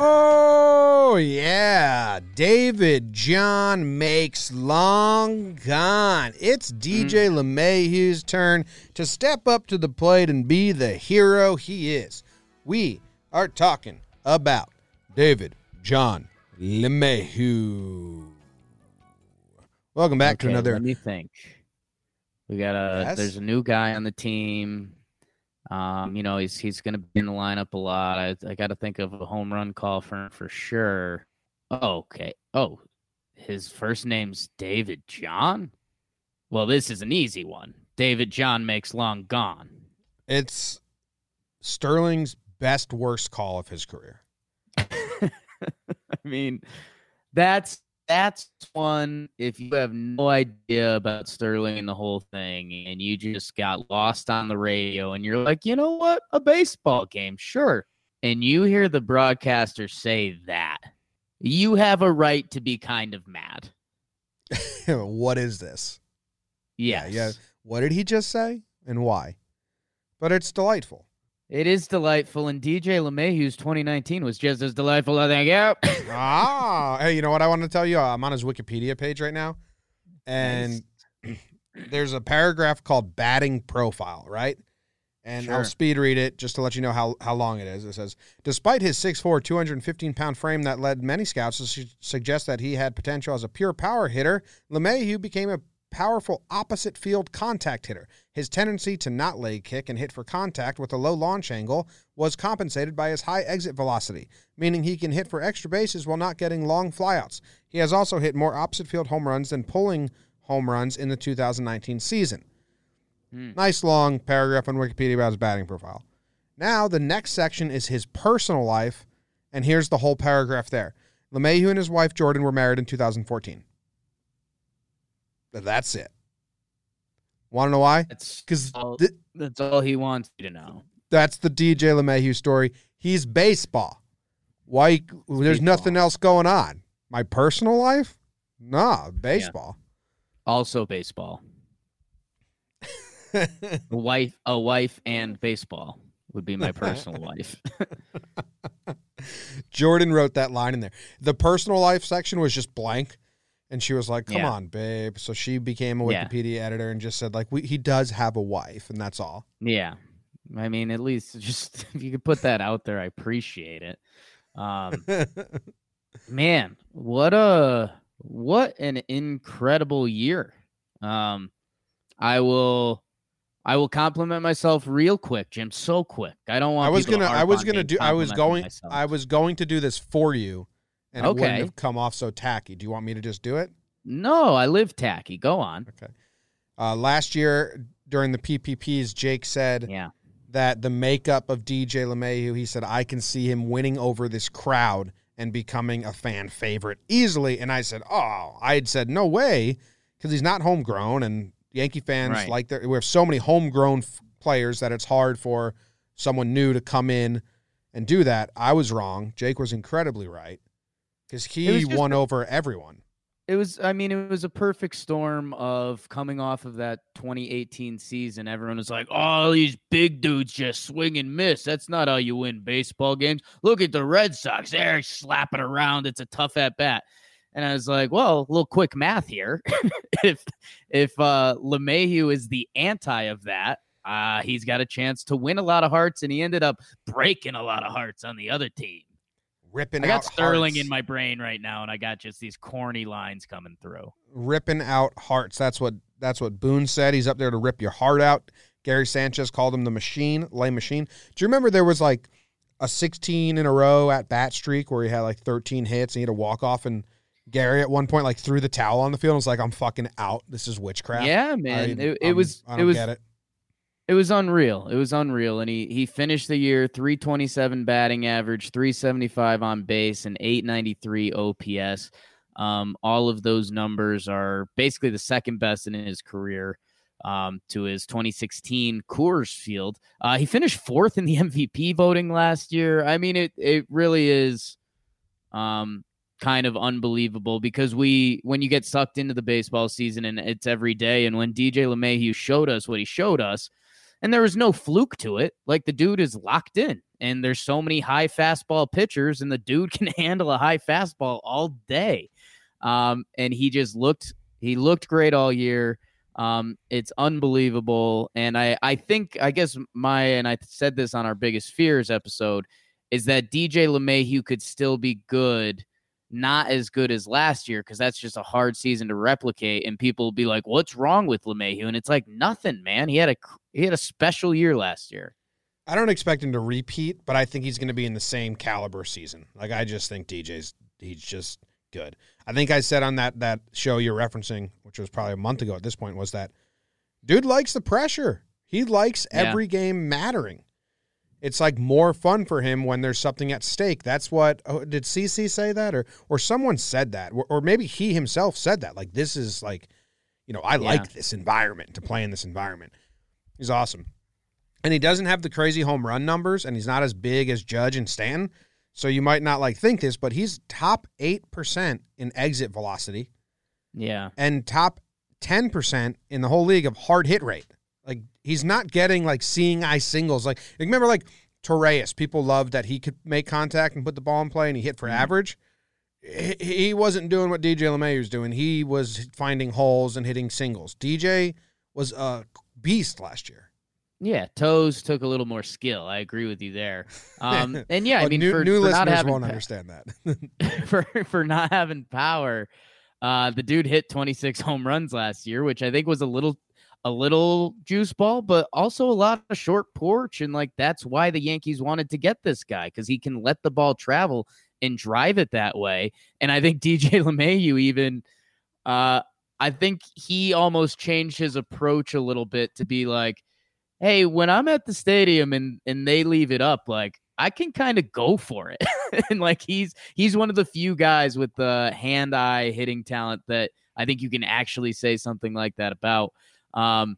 Oh, yeah. David John makes long gone. It's DJ mm. LeMahieu's turn to step up to the plate and be the hero he is. We are talking about David John LeMahieu. Welcome back okay, to another. Let me think. We got a. Yes? There's a new guy on the team. Um, you know, he's he's going to be in the lineup a lot. I, I got to think of a home run call for him for sure. Oh, okay. Oh, his first name's David John. Well, this is an easy one. David John makes long gone. It's Sterling's best worst call of his career. I mean, that's that's one if you have no idea about Sterling and the whole thing and you just got lost on the radio and you're like, you know what? A baseball game, sure. And you hear the broadcaster say that, you have a right to be kind of mad. what is this? Yes. Yeah, yeah. What did he just say and why? But it's delightful. It is delightful, and DJ LeMahieu's 2019 was just as delightful. I think. Yep. ah, hey, you know what I want to tell you? I'm on his Wikipedia page right now, and nice. there's a paragraph called "batting profile," right? And sure. I'll speed read it just to let you know how, how long it is. It says, despite his 6'4", 215 pound frame that led many scouts to su- suggest that he had potential as a pure power hitter, LeMahieu became a powerful opposite field contact hitter. His tendency to not leg kick and hit for contact with a low launch angle was compensated by his high exit velocity, meaning he can hit for extra bases while not getting long flyouts. He has also hit more opposite field home runs than pulling home runs in the 2019 season. Hmm. Nice long paragraph on Wikipedia about his batting profile. Now, the next section is his personal life, and here's the whole paragraph there. LeMahieu and his wife Jordan were married in 2014. That's it. Want to know why? Because th- that's all he wants you to know. That's the DJ LeMahieu story. He's baseball. Why? There's baseball. nothing else going on. My personal life? Nah, baseball. Yeah. Also baseball. a wife, a wife, and baseball would be my personal life. Jordan wrote that line in there. The personal life section was just blank. And she was like, "Come yeah. on, babe." So she became a Wikipedia yeah. editor and just said, "Like, we, he does have a wife, and that's all." Yeah, I mean, at least just if you could put that out there, I appreciate it. Um, man, what a what an incredible year. Um, I will. I will compliment myself real quick, Jim. So quick. I don't want. I was gonna. I was gonna do. I was going. Myself. I was going to do this for you and okay. it wouldn't have come off so tacky. Do you want me to just do it? No, I live tacky. Go on. Okay. Uh, last year during the PPPs, Jake said yeah. that the makeup of DJ LeMahieu, he said, I can see him winning over this crowd and becoming a fan favorite easily. And I said, oh, I had said, no way, because he's not homegrown. And Yankee fans right. like, we have so many homegrown f- players that it's hard for someone new to come in and do that. I was wrong. Jake was incredibly right because he won over everyone. It was, I mean, it was a perfect storm of coming off of that 2018 season. Everyone was like, "Oh, these big dudes just swing and miss. That's not how you win baseball games. Look at the Red Sox; they're slapping around. It's a tough at bat." And I was like, "Well, a little quick math here. if if uh, LeMahieu is the anti of that, uh, he's got a chance to win a lot of hearts, and he ended up breaking a lot of hearts on the other team." Ripping. I got Sterling hearts. in my brain right now, and I got just these corny lines coming through. Ripping out hearts. That's what that's what Boone said. He's up there to rip your heart out. Gary Sanchez called him the machine, LeMachine. Do you remember there was like a 16 in a row at bat streak where he had like 13 hits and he had to walk off and Gary at one point like threw the towel on the field and was like, "I'm fucking out. This is witchcraft." Yeah, man. I, it, it was. it was. It. It was unreal. It was unreal. And he he finished the year 327 batting average, 375 on base, and 893 OPS. Um, all of those numbers are basically the second best in his career um, to his 2016 Coors Field. Uh, he finished fourth in the MVP voting last year. I mean, it it really is um, kind of unbelievable because we when you get sucked into the baseball season and it's every day, and when DJ LeMahieu showed us what he showed us, and there was no fluke to it. Like the dude is locked in And there's so many high fastball pitchers, and the dude can handle a high fastball all day. Um, and he just looked he looked great all year. Um, it's unbelievable. And I, I think, I guess my, and I said this on our biggest fears episode, is that DJ LeMahieu could still be good, not as good as last year, because that's just a hard season to replicate. And people will be like, what's wrong with LeMahieu? And it's like, nothing, man. He had a, he had a special year last year. I don't expect him to repeat, but I think he's going to be in the same caliber season. Like, I just think DJ's, he's just, good. I think I said on that that show you're referencing, which was probably a month ago at this point, was that dude likes the pressure. He likes every yeah. game mattering. It's like more fun for him when there's something at stake. That's what oh, did CC say that or or someone said that or, or, maybe he himself said that. Like this is like, you know, I yeah. like this environment to play in this environment. He's awesome. And he doesn't have the crazy home run numbers and he's not as big as Judge and Stanton, so you might not like think this, but he's top 8% in exit velocity. Yeah. And top 10% in the whole league of hard hit rate. Like he's not getting like seeing eye singles. Like remember like Torreyes, people loved that he could make contact and put the ball in play and he hit for mm-hmm. average. He wasn't doing what DJ LeMahieu was doing. He was finding holes and hitting singles. DJ was a beast last year. Yeah, toes took a little more skill. I agree with you there. Um, and yeah, well, I mean, new, for, new for listeners having, won't understand that. for for not having power, uh, the dude hit 26 home runs last year, which I think was a little a little juice ball, but also a lot of short porch, and like that's why the Yankees wanted to get this guy because he can let the ball travel and drive it that way. And I think DJ LeMahieu even. Uh, I think he almost changed his approach a little bit to be like, hey, when I'm at the stadium and and they leave it up, like I can kind of go for it. and like he's he's one of the few guys with the hand-eye hitting talent that I think you can actually say something like that about. Um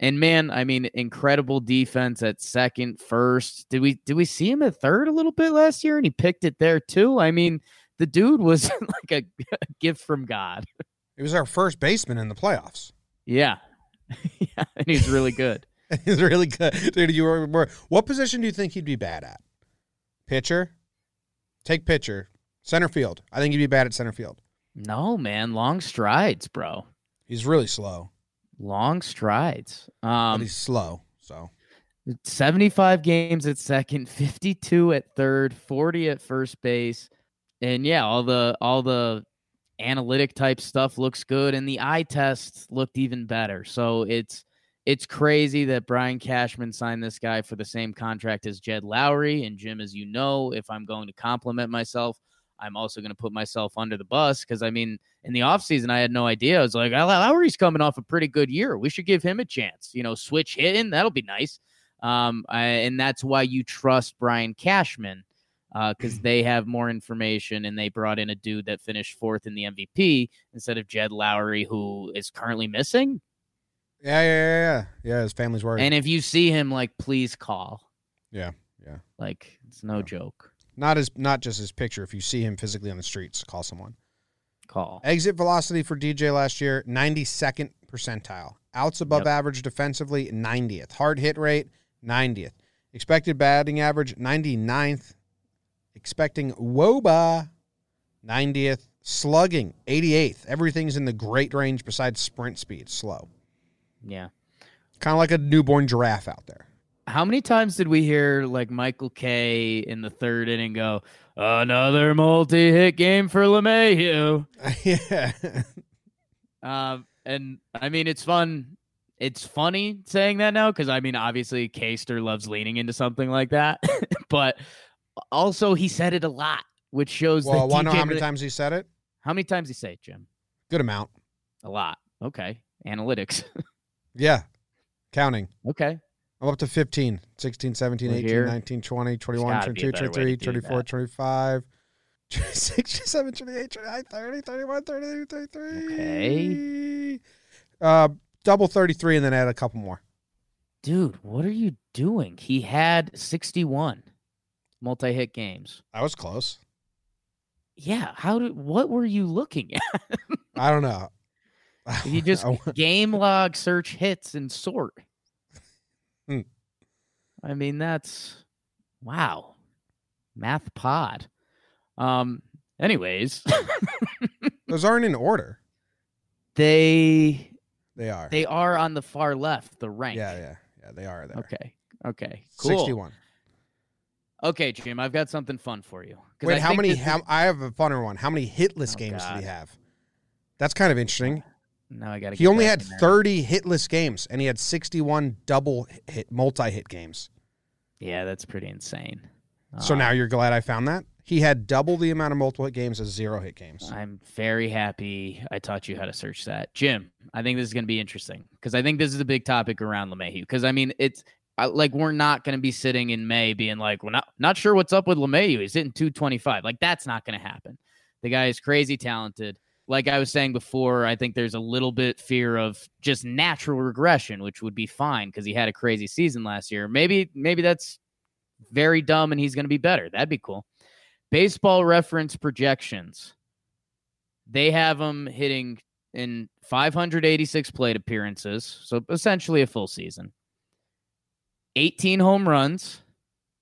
and man, I mean, incredible defense at second, first. Did we did we see him at third a little bit last year and he picked it there too? I mean, the dude was like a, a gift from God. He was our first baseman in the playoffs. Yeah. yeah, and he's really good. He's really good. Dude, you were. What position do you think he'd be bad at? Pitcher? Take pitcher. Center field. I think he'd be bad at center field. No, man. Long strides, bro. He's really slow. Long strides. Um, but he's slow. So 75 games at second, 52 at third, 40 at first base. And yeah, all the all the analytic type stuff looks good and the eye test looked even better. So it's it's crazy that Brian Cashman signed this guy for the same contract as Jed Lowrie. And Jim, as you know, if I'm going to compliment myself, I'm also going to put myself under the bus because I mean, in the offseason, I had no idea. I was like, Lowrie's coming off a pretty good year. We should give him a chance. You know, switch hitting, that'll be nice. Um, I, and that's why you trust Brian Cashman because uh, they have more information and they brought in a dude that finished fourth in the MVP instead of Jed Lowrie, who is currently missing. Yeah, yeah, yeah, yeah. Yeah, his family's worried. And if you see him, like, please call. Yeah, yeah. Like, it's no yeah. joke. Not as not just his picture. If you see him physically on the streets, call someone. Call. Exit velocity for DJ last year, 92nd percentile. Outs above yep. average defensively, 90th. Hard hit rate, 90th. Expected batting average, 99th. Expecting wOBA, 90th. Slugging, 88th. Everything's in the great range besides sprint speed, slow. Yeah. Kind of like a newborn giraffe out there. How many times did we hear like Michael Kay in the third inning go, another multi hit game for LeMahieu? yeah. Um, and I mean, it's fun. It's funny saying that now because I mean, obviously, Caster loves leaning into something like that, but also he said it a lot, which shows. Well, I want to know how many times he said it. How many times he say it, Jim? Good amount. A lot. Okay, analytics. Yeah. Counting. Okay. I'm up to 15, 16, 17, We're 18, here. 19, 20, 21, 22, 23, 24, 25, 26, 27, 28, 29, 30, 31, 32, 33. Okay. Uh, double 33 and then add a couple more. Dude, what are you doing? He had 61 multi hit games. I was close. Yeah. How did, what were you looking at? I don't know. You just game log search hits and sort. I mean, that's Wow. Math pod. Um anyways. Those aren't in order. They they are. They are on the far left, the rank. Yeah, yeah. Yeah, they are there. Okay. Okay. Cool. 61. Okay, Jim, I've got something fun for you. Wait, I how many? How, I have a funner one. How many hitless oh, games God. did he have? That's kind of interesting. Now I got to. He only had 30 hitless games, and he had 61 double hit, multi-hit games. Yeah, that's pretty insane. So now um, you're glad I found that. He had double the amount of multiple hit games as zero hit games. I'm very happy I taught you how to search that, Jim. I think this is going to be interesting because I think this is a big topic around LeMahieu. Because I mean, it's I, like we're not going to be sitting in May being like, we're not not sure what's up with LeMahieu. He's hitting 225. Like that's not going to happen. The guy is crazy talented. Like I was saying before, I think there's a little bit fear of just natural regression, which would be fine because he had a crazy season last year. Maybe maybe that's very dumb and he's going to be better. That'd be cool. Baseball reference projections. They have him hitting in 586 plate appearances, so essentially a full season. 18 home runs,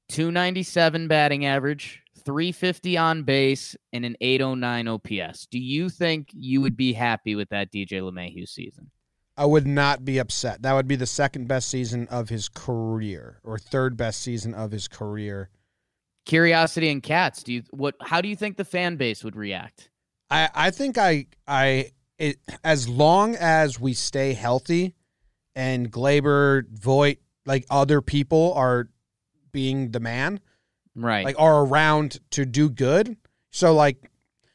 297 batting average, 350 on base, and an 809 OPS. Do you think you would be happy with that DJ LeMahieu season? I would not be upset. That would be the second best season of his career, or third best season of his career. Curiosity and cats. Do you what? How do you think the fan base would react? I I think I I it, as long as we stay healthy, and Gleyber, Voit, like other people are being the man, right? Like are around to do good. So like,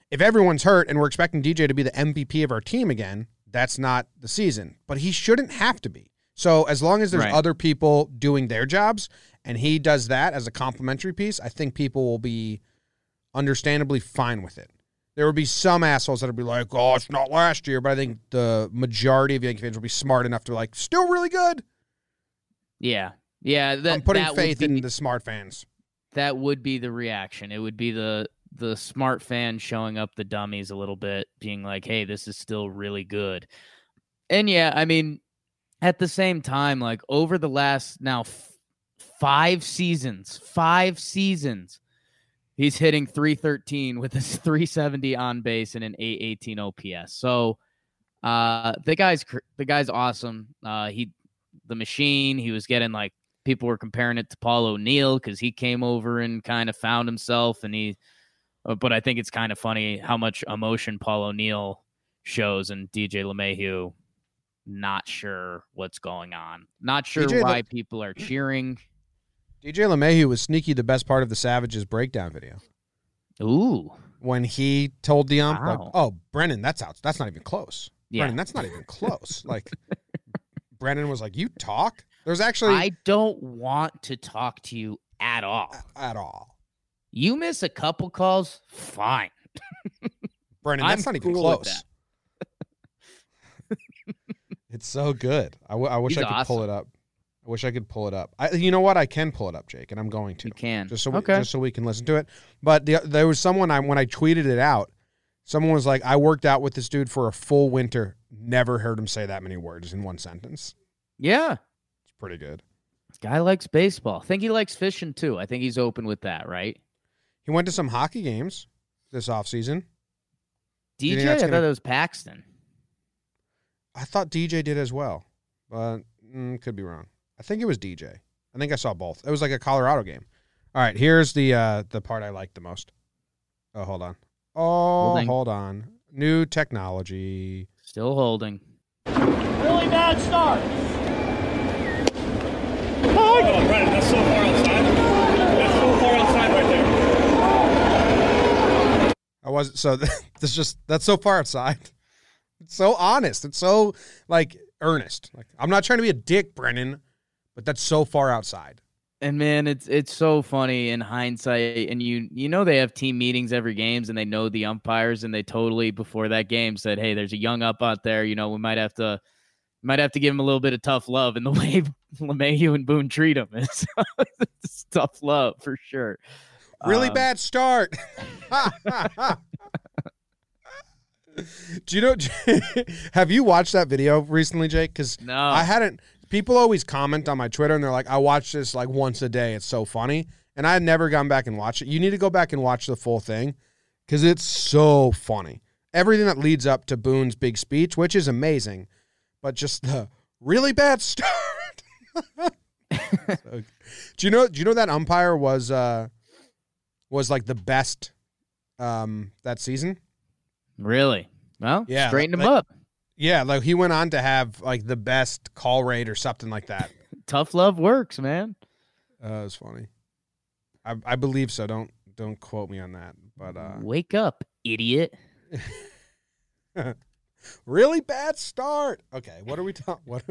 if everyone's hurt and we're expecting DJ to be the MVP of our team again, that's not the season. But he shouldn't have to be. So as long as there's right. other people doing their jobs and he does that as a complimentary piece, I think people will be understandably fine with it. There will be some assholes that'll be like, "Oh, it's not last year," but I think the majority of Yankee fans will be smart enough to like, "Still really good." Yeah, yeah. That, I'm putting faith be, in the smart fans. That would be the reaction. It would be the the smart fan showing up the dummies a little bit, being like, "Hey, this is still really good." And yeah, I mean, at the same time, like over the last now f- five seasons, five seasons, he's hitting 313 with his 370 on base and an 818 OPS. So uh, the guy's the guy's awesome. Uh, he the machine. He was getting like people were comparing it to Paul O'Neill because he came over and kind of found himself and he uh, but I think it's kind of funny how much emotion Paul O'Neill shows and DJ LeMahieu not sure what's going on. Not sure DJ why Le- people are cheering. DJ LeMahieu was sneaky the best part of the Savages breakdown video. Ooh. When he told the ump, wow. like, oh, Brennan, that's out. That's not even close. Yeah. Brennan, that's not even close. like, Brennan was like, you talk? There's actually. I don't want to talk to you at all. At all. You miss a couple calls, fine. Brennan, that's I'm not even cool close. it's so good. I, w- I wish He's I could awesome. pull it up. I wish I could pull it up. I, you know what? I can pull it up, Jake, and I'm going to. You can just so we, okay. just so we can listen to it. But the, there was someone I when I tweeted it out, someone was like, "I worked out with this dude for a full winter. Never heard him say that many words in one sentence." Yeah, pretty good. This guy likes baseball. I think he likes fishing too. I think he's open with that, right? He went to some hockey games this offseason. DJ? I gonna... thought it was Paxton. I thought DJ did as well, but mm, could be wrong. I think it was DJ. I think I saw both. It was like a Colorado game. All right, here's the uh the part I like the most. Oh, hold on. Oh, holding. hold on. New technology. Still holding. Really bad start. Oh, right. That's so far outside. I wasn't so this just that's so far outside. It's so honest. It's so like earnest. Like I'm not trying to be a dick, Brennan, but that's so far outside. And man, it's it's so funny in hindsight. And you you know they have team meetings every games, and they know the umpires, and they totally before that game said, "Hey, there's a young up out there. You know, we might have to might have to give him a little bit of tough love." And the way LeMahieu and Boone treat him is tough love for sure. Really um, bad start. Do you know? have you watched that video recently, Jake? Because no, I hadn't. People always comment on my Twitter and they're like, "I watch this like once a day. It's so funny." and I had never gone back and watched it. You need to go back and watch the full thing because it's so funny. Everything that leads up to Boone's big speech, which is amazing, but just the really bad start. so, do you know? Do you know that umpire was uh was like the best um that season? Really? Well, yeah, straighten like, him up. Yeah, like he went on to have like the best call rate or something like that. Tough love works, man. Uh, it's funny. I I believe so. Don't don't quote me on that. But uh wake up, idiot. really bad start. Okay, what are we talking? What,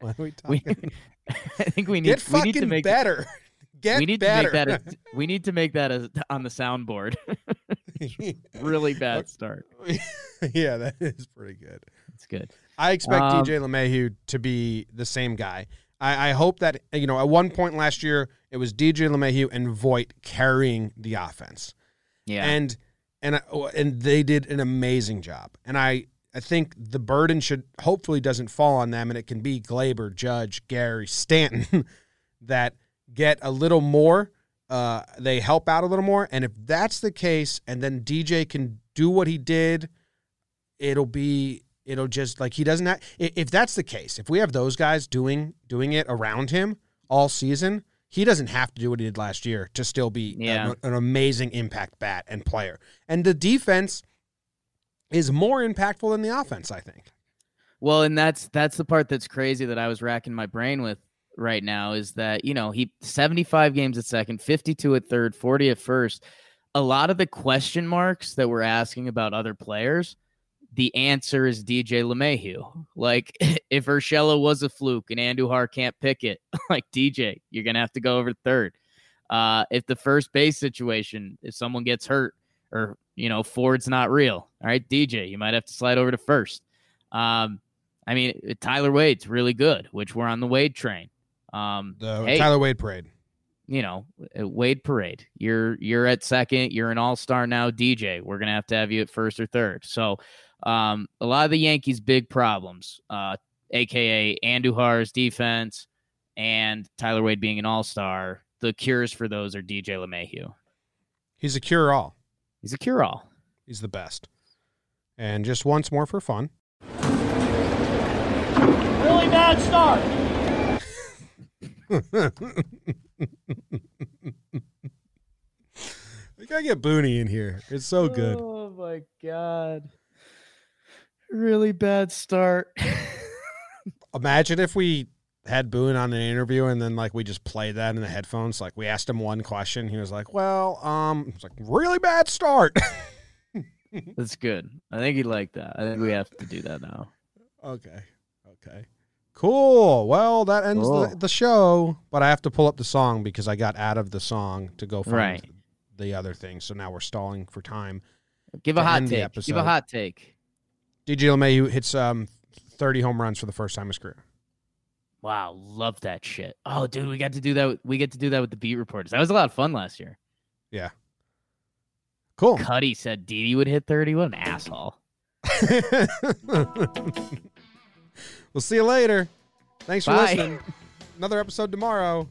what are we talking? We, I think we need. Get we need to make better. Get we need better. to make that. We need to make that a, on the soundboard. really bad start. yeah, that is pretty good. It's good. I expect um, DJ LeMahieu to be the same guy. I, I, hope that you know at one point last year it was DJ LeMahieu and Voit carrying the offense. Yeah, and and and they did an amazing job. And I I think the burden should hopefully doesn't fall on them, and it can be Gleyber, Judge, Gary, Stanton that get a little more. Uh, they help out a little more, and if that's the case, and then DJ can do what he did, it'll be it'll just like he doesn't have. If that's the case, if we have those guys doing doing it around him all season, he doesn't have to do what he did last year to still be yeah. an amazing impact bat and player. And the defense is more impactful than the offense, I think. Well, and that's that's the part that's crazy that I was racking my brain with right now is that, you know, he 75 games at second, 52 at third, 40 at first. A lot of the question marks that we're asking about other players, the answer is DJ LeMahieu. Like if Urshela was a fluke and Andujar can't pick it, like DJ, you're gonna have to go over third. Uh, if the first base situation, if someone gets hurt or you know Ford's not real, all right, DJ, you might have to slide over to first. Um, I mean, Tyler Wade's really good, which we're on the Wade train. Um, the hey, Tyler Wade parade. You know, uh, Wade parade. You're you're at second. You're an all star now, DJ. We're gonna have to have you at first or third. So, um, a lot of the Yankees' big problems, uh, aka Andujar's defense and Tyler Wade being an all star. The cures for those are DJ LeMahieu. He's a cure all. He's a cure all. He's the best. And just once more for fun. Really bad start. we gotta get Booney in here. It's so good. Oh my god. Really bad start. Imagine if we had Boone on an interview and then like we just played that in the headphones. Like we asked him one question. He was like, Well, um it's like really bad start. That's good. I think he liked that. I think we have to do that now. Okay. Okay. Cool. Well, that ends cool. the, the, show, but I have to pull up the song because I got out of the song to go find right. the other thing. So now we're stalling for time. Give a hot take. Give a hot take. DJ LeMahieu hits um 30 home runs for the first time in his career. Wow, love that shit. Oh, dude, we got to do that. We get to do that with the beat reporters. That was a lot of fun last year. Yeah. Cool. Cuddy said Didi would hit 30. What an asshole. We'll see you later. Thanks for Bye. listening. Another episode tomorrow.